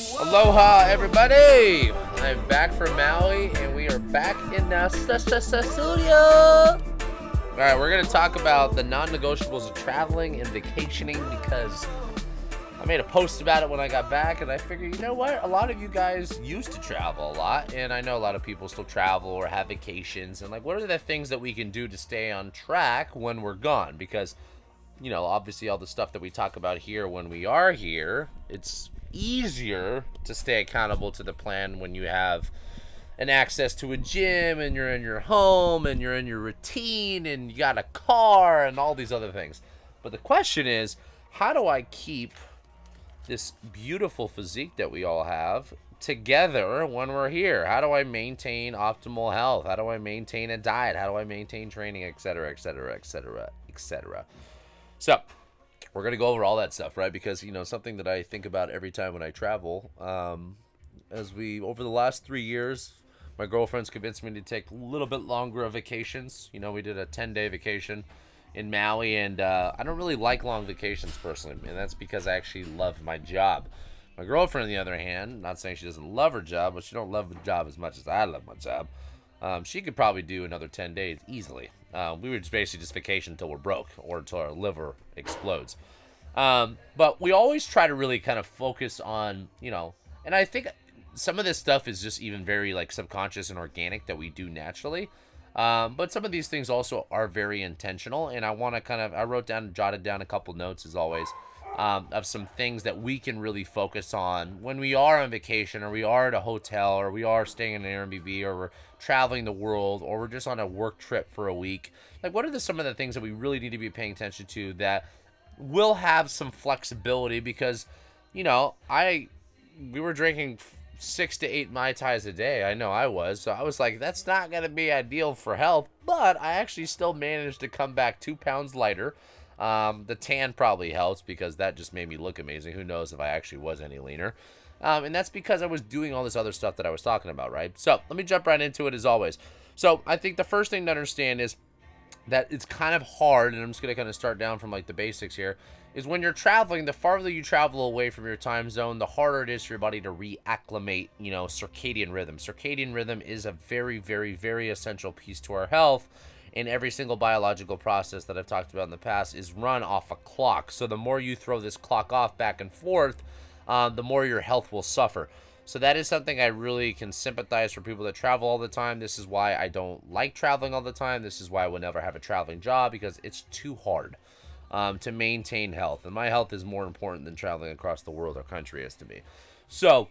Aloha, everybody! I'm back from Maui, and we are back in the studio. All right, we're gonna talk about the non-negotiables of traveling and vacationing because I made a post about it when I got back, and I figured, you know what? A lot of you guys used to travel a lot, and I know a lot of people still travel or have vacations, and like, what are the things that we can do to stay on track when we're gone? Because you know, obviously all the stuff that we talk about here when we are here, it's easier to stay accountable to the plan when you have an access to a gym and you're in your home and you're in your routine and you got a car and all these other things. But the question is, how do I keep this beautiful physique that we all have together when we're here? How do I maintain optimal health? How do I maintain a diet? How do I maintain training, etc., etc., etc., cetera, et cetera, et cetera? So, we're gonna go over all that stuff, right? Because you know something that I think about every time when I travel. Um, as we over the last three years, my girlfriend's convinced me to take a little bit longer of vacations. You know, we did a ten day vacation in Maui, and uh, I don't really like long vacations personally, and that's because I actually love my job. My girlfriend, on the other hand, not saying she doesn't love her job, but she don't love the job as much as I love my job. Um, she could probably do another 10 days easily. Uh, we would basically just vacation until we're broke or until our liver explodes. Um, but we always try to really kind of focus on, you know, and I think some of this stuff is just even very like subconscious and organic that we do naturally. Um, but some of these things also are very intentional, and I want to kind of I wrote down, jotted down a couple notes as always, um, of some things that we can really focus on when we are on vacation, or we are at a hotel, or we are staying in an Airbnb, or we're traveling the world, or we're just on a work trip for a week. Like, what are the, some of the things that we really need to be paying attention to that will have some flexibility? Because, you know, I we were drinking six to eight mai tais a day. I know I was, so I was like, that's not gonna be ideal for health. But I actually still managed to come back two pounds lighter. Um, the tan probably helps because that just made me look amazing. Who knows if I actually was any leaner? Um, and that's because I was doing all this other stuff that I was talking about, right? So let me jump right into it as always. So I think the first thing to understand is that it's kind of hard, and I'm just gonna kind of start down from like the basics here. Is when you're traveling, the farther you travel away from your time zone, the harder it is for your body to reacclimate, you know, circadian rhythm. Circadian rhythm is a very, very, very essential piece to our health. And every single biological process that I've talked about in the past is run off a clock. So the more you throw this clock off back and forth, uh, the more your health will suffer. So that is something I really can sympathize for people that travel all the time. This is why I don't like traveling all the time. This is why I will never have a traveling job because it's too hard um, to maintain health. And my health is more important than traveling across the world or country is to me. So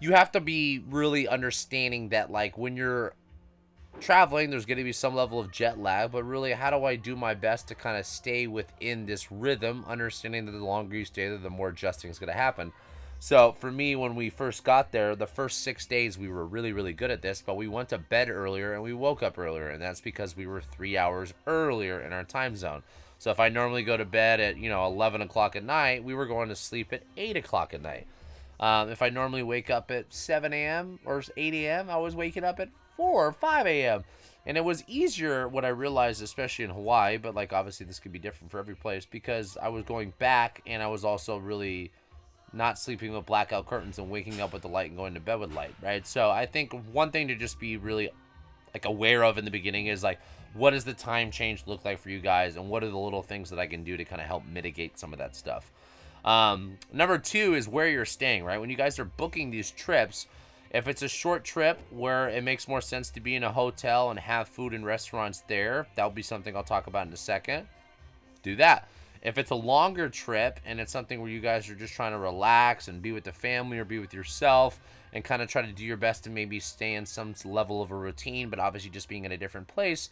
you have to be really understanding that, like, when you're traveling, there's going to be some level of jet lag, but really, how do I do my best to kind of stay within this rhythm, understanding that the longer you stay there, the more adjusting is going to happen. So for me, when we first got there, the first six days we were really, really good at this, but we went to bed earlier and we woke up earlier, and that's because we were three hours earlier in our time zone. So if I normally go to bed at you know 11 o'clock at night, we were going to sleep at 8 o'clock at night. Um, if I normally wake up at 7 a.m. or 8 a.m., I was waking up at 4 or 5 a.m. And it was easier what I realized, especially in Hawaii, but like obviously this could be different for every place because I was going back and I was also really not sleeping with blackout curtains and waking up with the light and going to bed with light, right? So I think one thing to just be really like aware of in the beginning is like what does the time change look like for you guys and what are the little things that I can do to kind of help mitigate some of that stuff. Um, number two is where you're staying, right? When you guys are booking these trips, if it's a short trip where it makes more sense to be in a hotel and have food and restaurants there, that'll be something I'll talk about in a second. Do that. If it's a longer trip and it's something where you guys are just trying to relax and be with the family or be with yourself and kind of try to do your best to maybe stay in some level of a routine, but obviously just being in a different place,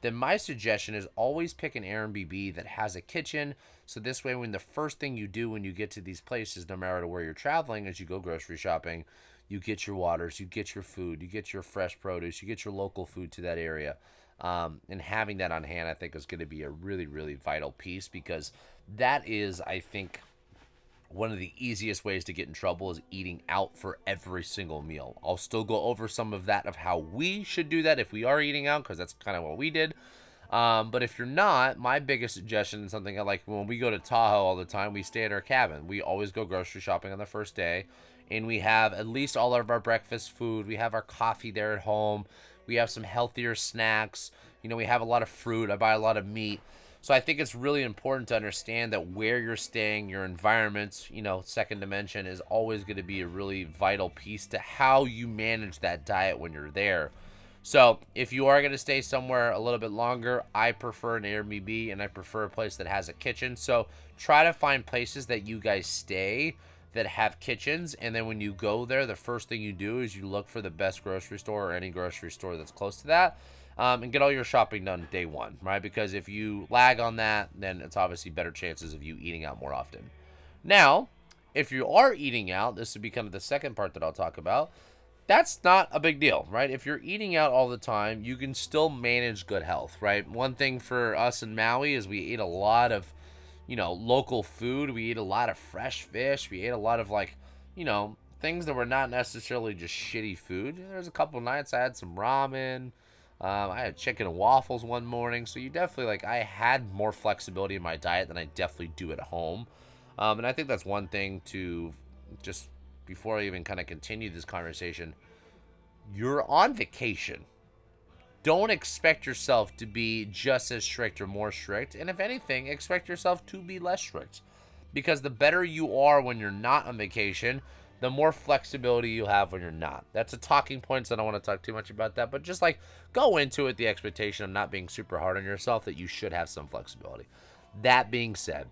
then my suggestion is always pick an Airbnb that has a kitchen. So this way, when the first thing you do when you get to these places, no matter where you're traveling, as you go grocery shopping, you get your waters, you get your food, you get your fresh produce, you get your local food to that area. Um, and having that on hand, I think, is going to be a really, really vital piece because that is, I think, one of the easiest ways to get in trouble is eating out for every single meal. I'll still go over some of that of how we should do that if we are eating out because that's kind of what we did. Um, but if you're not, my biggest suggestion is something I like when we go to Tahoe all the time, we stay at our cabin. We always go grocery shopping on the first day, and we have at least all of our breakfast food. We have our coffee there at home. We have some healthier snacks. You know, we have a lot of fruit. I buy a lot of meat. So I think it's really important to understand that where you're staying, your environment, you know, second dimension is always going to be a really vital piece to how you manage that diet when you're there. So if you are going to stay somewhere a little bit longer, I prefer an Airbnb and I prefer a place that has a kitchen. So try to find places that you guys stay that have kitchens and then when you go there the first thing you do is you look for the best grocery store or any grocery store that's close to that um, and get all your shopping done day one, right? Because if you lag on that, then it's obviously better chances of you eating out more often. Now, if you are eating out, this would be kind of the second part that I'll talk about. That's not a big deal, right? If you're eating out all the time, you can still manage good health, right? One thing for us in Maui is we eat a lot of, you know, local food. We eat a lot of fresh fish. We ate a lot of like, you know, things that were not necessarily just shitty food. There's a couple nights I had some ramen, um, I had chicken and waffles one morning, so you definitely like I had more flexibility in my diet than I definitely do at home, um, and I think that's one thing to just before I even kind of continue this conversation. You're on vacation. Don't expect yourself to be just as strict or more strict, and if anything, expect yourself to be less strict, because the better you are when you're not on vacation, the more flexibility you have when you're not. That's a talking point, so I don't want to talk too much about that. But just like go into it the expectation of not being super hard on yourself, that you should have some flexibility. That being said,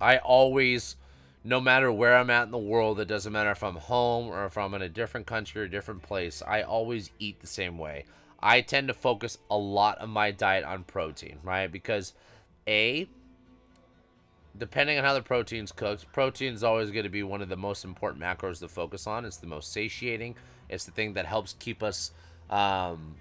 I always, no matter where I'm at in the world, it doesn't matter if I'm home or if I'm in a different country or a different place, I always eat the same way. I tend to focus a lot of my diet on protein, right? Because A, depending on how the protein's cooked, protein is always going to be one of the most important macros to focus on. It's the most satiating. It's the thing that helps keep us um,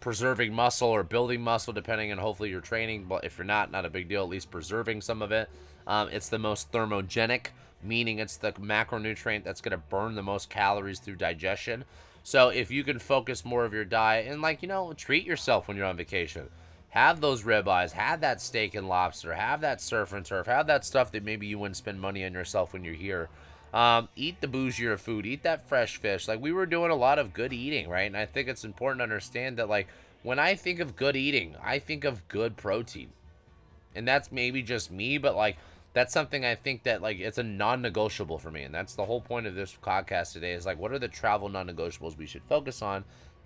preserving muscle or building muscle, depending on hopefully your training. But if you're not, not a big deal. At least preserving some of it. Um, it's the most thermogenic, meaning it's the macronutrient that's going to burn the most calories through digestion. So if you can focus more of your diet and like you know treat yourself when you're on vacation have those ribeyes, have that steak and lobster, have that surf and turf, have that stuff that maybe you wouldn't spend money on yourself when you're here. Um, eat the bougier food, eat that fresh fish. Like we were doing a lot of good eating, right? And I think it's important to understand that like when I think of good eating, I think of good protein. And that's maybe just me, but like that's something I think that like it's a non-negotiable for me, and that's the whole point of this podcast today. Is like, what are the travel non-negotiables we should focus on?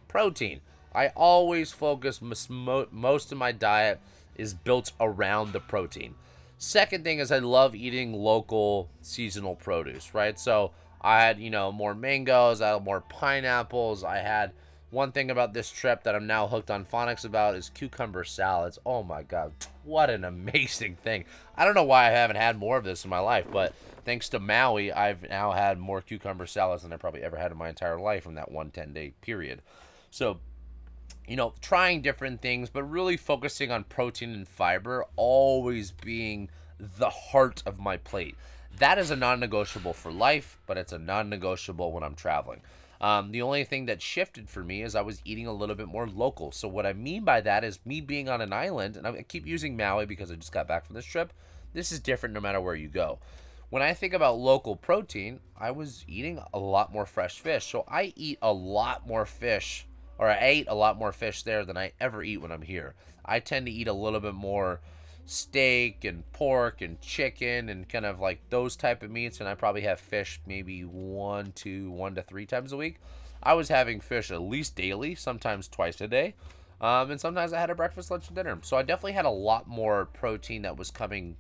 Protein. I always focus most of my diet is built around the protein. Second thing is I love eating local seasonal produce, right? So I had, you know, more mangoes, I had more pineapples. I had one thing about this trip that I'm now hooked on phonics about is cucumber salads. Oh my god, what an amazing thing. I don't know why I haven't had more of this in my life, but thanks to Maui, I've now had more cucumber salads than I probably ever had in my entire life in that one 10 day period. So you know, trying different things, but really focusing on protein and fiber always being the heart of my plate. That is a non negotiable for life, but it's a non negotiable when I'm traveling. Um, the only thing that shifted for me is I was eating a little bit more local. So, what I mean by that is me being on an island, and I keep using Maui because I just got back from this trip. This is different no matter where you go. When I think about local protein, I was eating a lot more fresh fish. So, I eat a lot more fish or I ate a lot more fish there than I ever eat when I'm here. I tend to eat a little bit more steak and pork and chicken and kind of like those type of meats and I probably have fish maybe one to one to three times a week. I was having fish at least daily, sometimes twice a day. Um, and sometimes I had a breakfast, lunch, and dinner. So I definitely had a lot more protein that was coming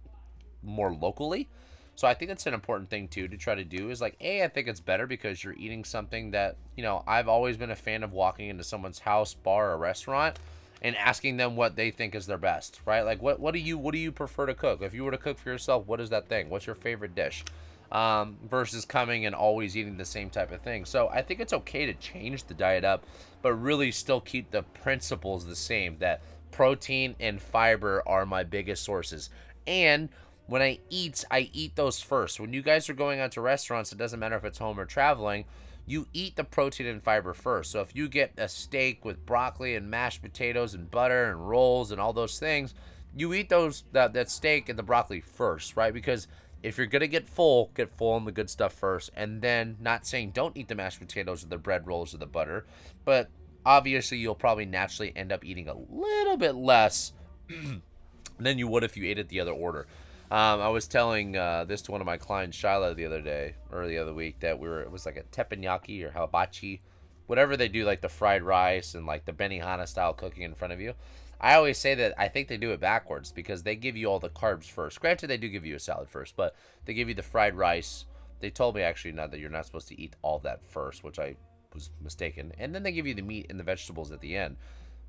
more locally. So I think that's an important thing too to try to do is like a I think it's better because you're eating something that you know I've always been a fan of walking into someone's house, bar, or restaurant and asking them what they think is their best, right? Like what what do you what do you prefer to cook? If you were to cook for yourself, what is that thing? What's your favorite dish? Um, versus coming and always eating the same type of thing. So I think it's okay to change the diet up, but really still keep the principles the same. That protein and fiber are my biggest sources, and when I eat, I eat those first. When you guys are going out to restaurants, it doesn't matter if it's home or traveling, you eat the protein and fiber first. So if you get a steak with broccoli and mashed potatoes and butter and rolls and all those things, you eat those that, that steak and the broccoli first, right? Because if you're gonna get full, get full on the good stuff first, and then not saying don't eat the mashed potatoes or the bread rolls or the butter, but obviously you'll probably naturally end up eating a little bit less than you would if you ate it the other order. Um, I was telling uh, this to one of my clients, Shiloh, the other day or the other week that we were it was like a teppanyaki or hibachi, whatever they do, like the fried rice and like the Benihana style cooking in front of you. I always say that I think they do it backwards because they give you all the carbs first. Granted, they do give you a salad first, but they give you the fried rice. They told me actually now that you're not supposed to eat all that first, which I was mistaken. And then they give you the meat and the vegetables at the end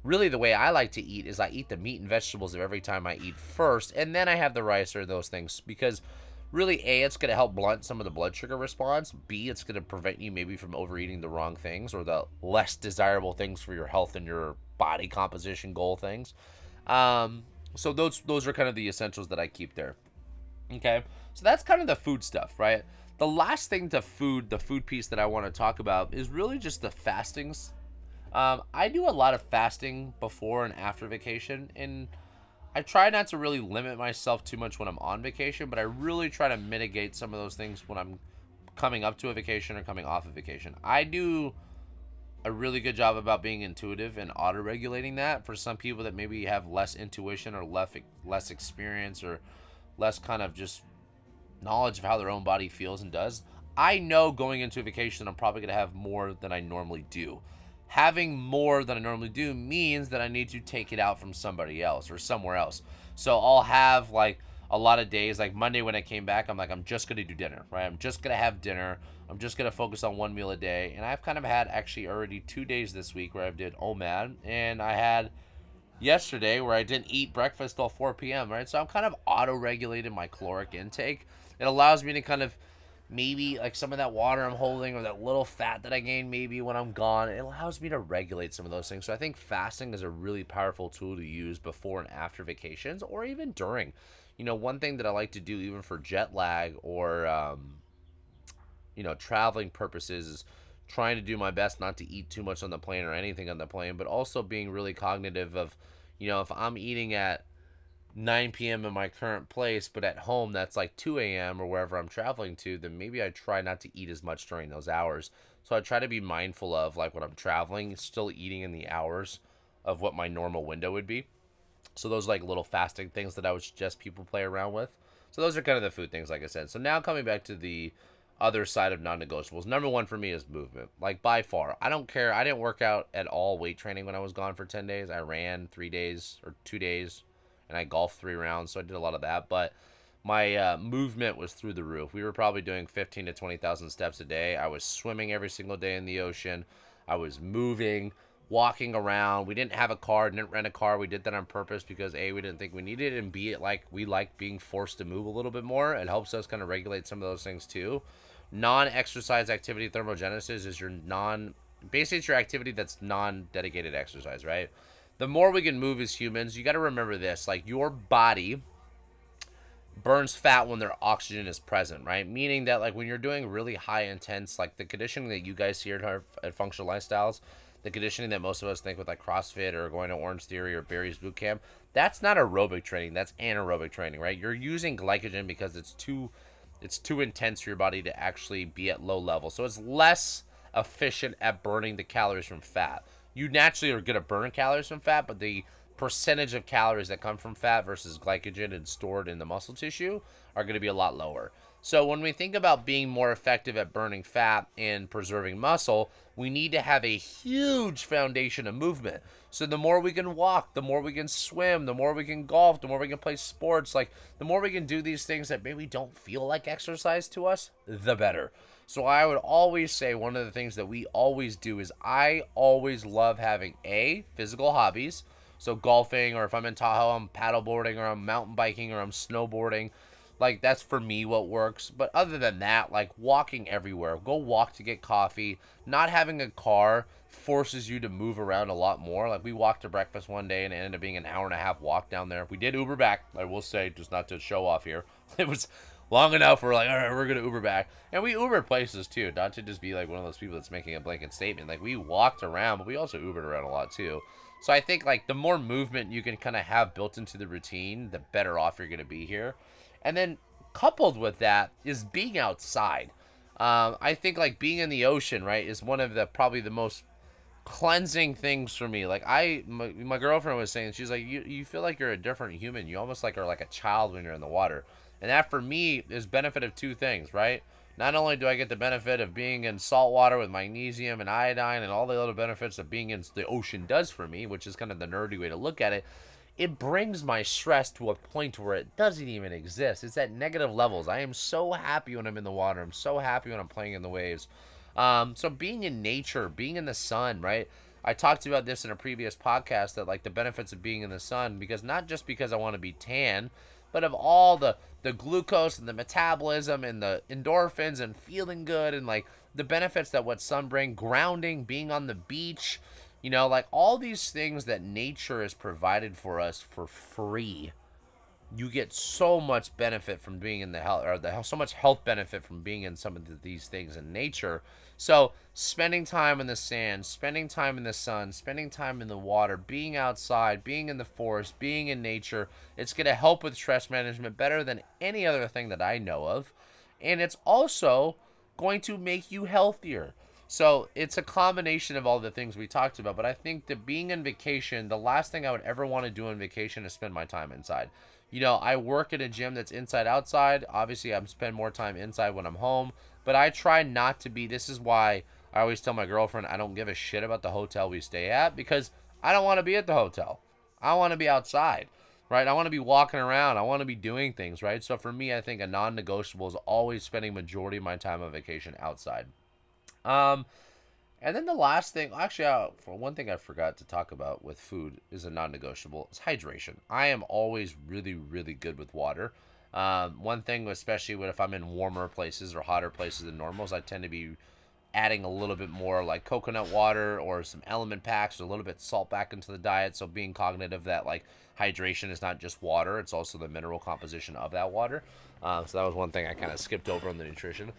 really the way I like to eat is I eat the meat and vegetables of every time I eat first, and then I have the rice or those things because really a it's going to help blunt some of the blood sugar response. B it's going to prevent you maybe from overeating the wrong things or the less desirable things for your health and your body composition goal things. Um, so those those are kind of the essentials that i keep there. Okay? So that's kind of the food stuff right? The last thing to food the food piece that i want to talk about is really just the fastings um, I do a lot of fasting before and after vacation, and I try not to really limit myself too much when I'm on vacation, but I really try to mitigate some of those things when I'm coming up to a vacation or coming off a vacation. I do a really good job about being intuitive and auto regulating that for some people that maybe have less intuition or less less experience or less kind of just knowledge of how their own body feels and does. I know going into a vacation I'm probably going to have more than I normally do having more than I normally do means that I need to take it out from somebody else or somewhere else. So I'll have like a lot of days, like Monday when I came back, I'm like, I'm just gonna do dinner, right? I'm just gonna have dinner. I'm just gonna focus on one meal a day. And I've kind of had actually already two days this week where I did OMAD, and I had yesterday where I didn't eat breakfast till 4 p.m. Right, so I'm kind of auto-regulating my caloric intake. It allows me to kind of maybe like some of that water I'm holding or that little fat that I gain maybe when I'm gone. It allows me to regulate some of those things. So I think fasting is a really powerful tool to use before and after vacations or even during. You know, one thing that I like to do even for jet lag or um, you know, traveling purposes is trying to do my best not to eat too much on the plane or anything on the plane, but also being really cognitive of, you know, if I'm eating at 9 p.m. in my current place, but at home that's like 2 a.m. or wherever I'm traveling to, then maybe I try not to eat as much during those hours. So I try to be mindful of like when I'm traveling, still eating in the hours of what my normal window would be. So those like little fasting things that I would suggest people play around with. So those are kind of the food things, like I said. So now coming back to the other side of non-negotiables. Number one for me is movement. Like by far, I don't care. I didn't work out at all weight training when I was gone for ten days. I ran three days or two days and I golfed three rounds, so I did a lot of that. But my uh, movement was through the roof. We were probably doing 15 to 20,000 steps a day. I was swimming every single day in the ocean. I was moving, walking around. We didn't have a car, didn't rent a car. We did that on purpose because A, we didn't think we needed it, and B, it like we like being forced to move a little bit more. It helps us kind of regulate some of those things too. Non-exercise activity thermogenesis is your non basically it's your activity that's non-dedicated exercise, right? The more we can move as humans, you got to remember this like your body burns fat when their oxygen is present, right? Meaning that like when you're doing really high intense like the conditioning that you guys see at, at functional lifestyles, the conditioning that most of us think with like CrossFit or going to Orange Theory or Barry's Boot Camp, that's not aerobic training, that's anaerobic training, right? You're using glycogen because it's too it's too intense for your body to actually be at low level. So it's less efficient at burning the calories from fat you naturally are going to burn calories from fat, but the percentage of calories that come from fat versus glycogen and stored in the muscle tissue are going to be a lot lower. So when we think about being more effective at burning fat and preserving muscle, we need to have a huge foundation of movement. So the more we can walk, the more we can swim, the more we can golf, the more we can play sports, like the more we can do these things that maybe don't feel like exercise to us, the better. So I would always say one of the things that we always do is I always love having a physical hobbies. So golfing, or if I'm in Tahoe, I'm paddleboarding, or I'm mountain biking, or I'm snowboarding. Like that's for me what works. But other than that, like walking everywhere, go walk to get coffee. Not having a car forces you to move around a lot more. Like we walked to breakfast one day and it ended up being an hour and a half walk down there. We did Uber back, I will say, just not to show off here. It was long enough. We're like, all right, we're gonna Uber back, and we Uber places too, not to just be like one of those people that's making a blanket statement. Like we walked around, but we also Ubered around a lot too. So I think like the more movement you can kind of have built into the routine, the better off you're gonna be here. And then coupled with that is being outside. Um, I think like being in the ocean, right, is one of the probably the most cleansing things for me. Like I, my, my girlfriend was saying, she's like, you you feel like you're a different human. You almost like are like a child when you're in the water. And that for me is benefit of two things, right? Not only do I get the benefit of being in salt water with magnesium and iodine and all the other benefits that being in the ocean does for me, which is kind of the nerdy way to look at it, it brings my stress to a point where it doesn't even exist. It's at negative levels. I am so happy when I'm in the water. I'm so happy when I'm playing in the waves. Um, so being in nature, being in the sun, right? I talked about this in a previous podcast that like the benefits of being in the sun because not just because I want to be tan, but of all the the glucose and the metabolism and the endorphins and feeling good and like the benefits that what sun bring, grounding, being on the beach, you know, like all these things that nature has provided for us for free. You get so much benefit from being in the health, or the so much health benefit from being in some of these things in nature. So, spending time in the sand, spending time in the sun, spending time in the water, being outside, being in the forest, being in nature, it's going to help with stress management better than any other thing that I know of. And it's also going to make you healthier. So it's a combination of all the things we talked about. But I think that being in vacation, the last thing I would ever want to do on vacation is spend my time inside. You know, I work at a gym that's inside outside. Obviously, I spend more time inside when I'm home. But I try not to be. This is why I always tell my girlfriend I don't give a shit about the hotel we stay at because I don't want to be at the hotel. I want to be outside right? I want to be walking around. I want to be doing things, right? So for me, I think a non-negotiable is always spending majority of my time on vacation outside. Um, and then the last thing, actually, uh, for one thing I forgot to talk about with food is a non-negotiable. It's hydration. I am always really, really good with water. Um, one thing, especially when if I'm in warmer places or hotter places than normals, I tend to be adding a little bit more like coconut water or some LMNT packs or a little bit salt back into the diet. So being cognitive that like hydration is not just water; it's also the mineral composition of that water. Uh, so that was one thing I kind of skipped over on the nutrition.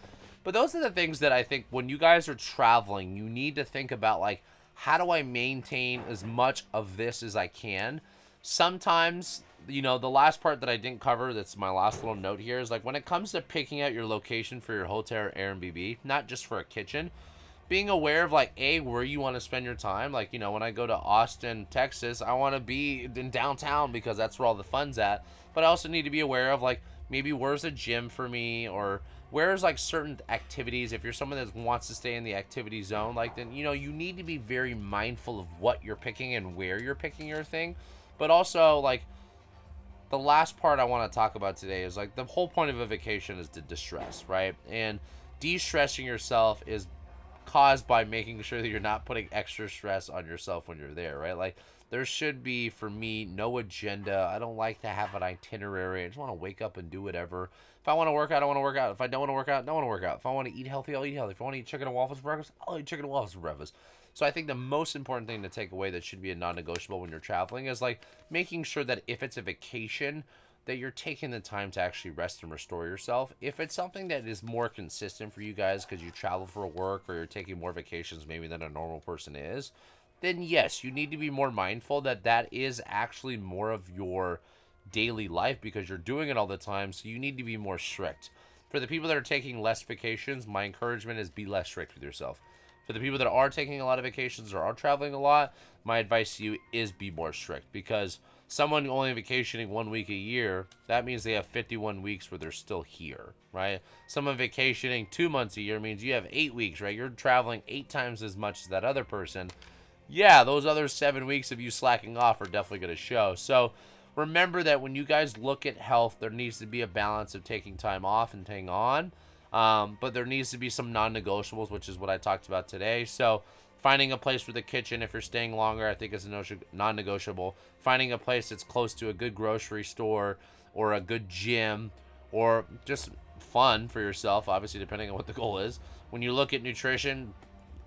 But those are the things that I think when you guys are traveling, you need to think about like, how do I maintain as much of this as I can? Sometimes, you know, the last part that I didn't cover, that's my last little note here, is like when it comes to picking out your location for your hotel or Airbnb, not just for a kitchen, being aware of like a where you want to spend your time like you know when i go to austin texas i want to be in downtown because that's where all the fun's at but i also need to be aware of like maybe where's a gym for me or where's like certain activities if you're someone that wants to stay in the activity zone like then you know you need to be very mindful of what you're picking and where you're picking your thing. But also like the last part i want to talk about today is like the whole point of a vacation is to distress right? And de-stressing yourself is caused by making sure that you're not putting extra stress on yourself when you're there right? Like there should be for me no agenda. I don't like to have an itinerary. I just want to wake up and do whatever if I want to work out, I want to work out. If I don't want to work out, I don't want to work out. If I want to eat healthy, I'll eat healthy. If I want to eat chicken and waffles for breakfast, I'll eat chicken and waffles for breakfast. So I think the most important thing to take away that should be a non-negotiable when you're traveling is like making sure that if it's a vacation, that you're taking the time to actually rest and restore yourself. If it's something that is more consistent for you guys because you travel for work or you're taking more vacations maybe than a normal person is, then yes, you need to be more mindful that that is actually more of your daily life because you're doing it all the time, so you need to be more strict. For the people that are taking less vacations, my encouragement is be less strict with yourself. For the people that are taking a lot of vacations or are traveling a lot, my advice to you is be more strict because someone only vacationing one week a year, that means they have 51 weeks where they're still here, right? Someone vacationing two months a year means you have eight weeks, right? You're traveling eight times as much as that other person. Yeah, those other seven weeks of you slacking off are definitely going to show. So, remember that when you guys look at health, there needs to be a balance of taking time off and taking on. Um, but there needs to be some non negotiables, which is what I talked about today. So, finding a place for the kitchen if you're staying longer, I think is a non negotiable. Finding a place that's close to a good grocery store or a good gym or just fun for yourself, obviously, depending on what the goal is. When you look at nutrition,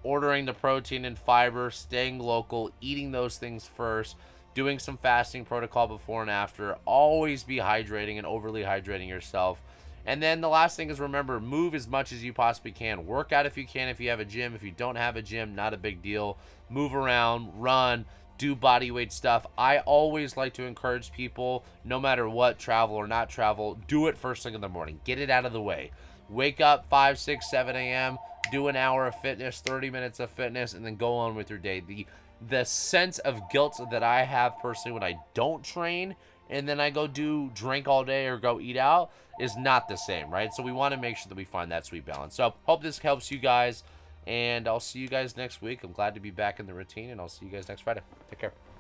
ordering the protein and fiber, staying local, eating those things first, doing some fasting protocol before and after. Always be hydrating and overly hydrating yourself. And then the last thing is remember, move as much as you possibly can. Work out if you can, if you have a gym. If you don't have a gym, not a big deal. Move around, run, do body weight stuff. I always like to encourage people, no matter what, travel or not travel, do it first thing in the morning. Get it out of the way. Wake up 5, 6, 7 a.m., do an hour of fitness, 30 minutes of fitness, and then go on with your day. The the sense of guilt that I have personally when I don't train and then I go do drink all day or go eat out is not the same, right? So we want to make sure that we find that sweet balance. So hope this helps you guys. And I'll see you guys next week. I'm glad to be back in the routine, and I'll see you guys next Friday. Take care.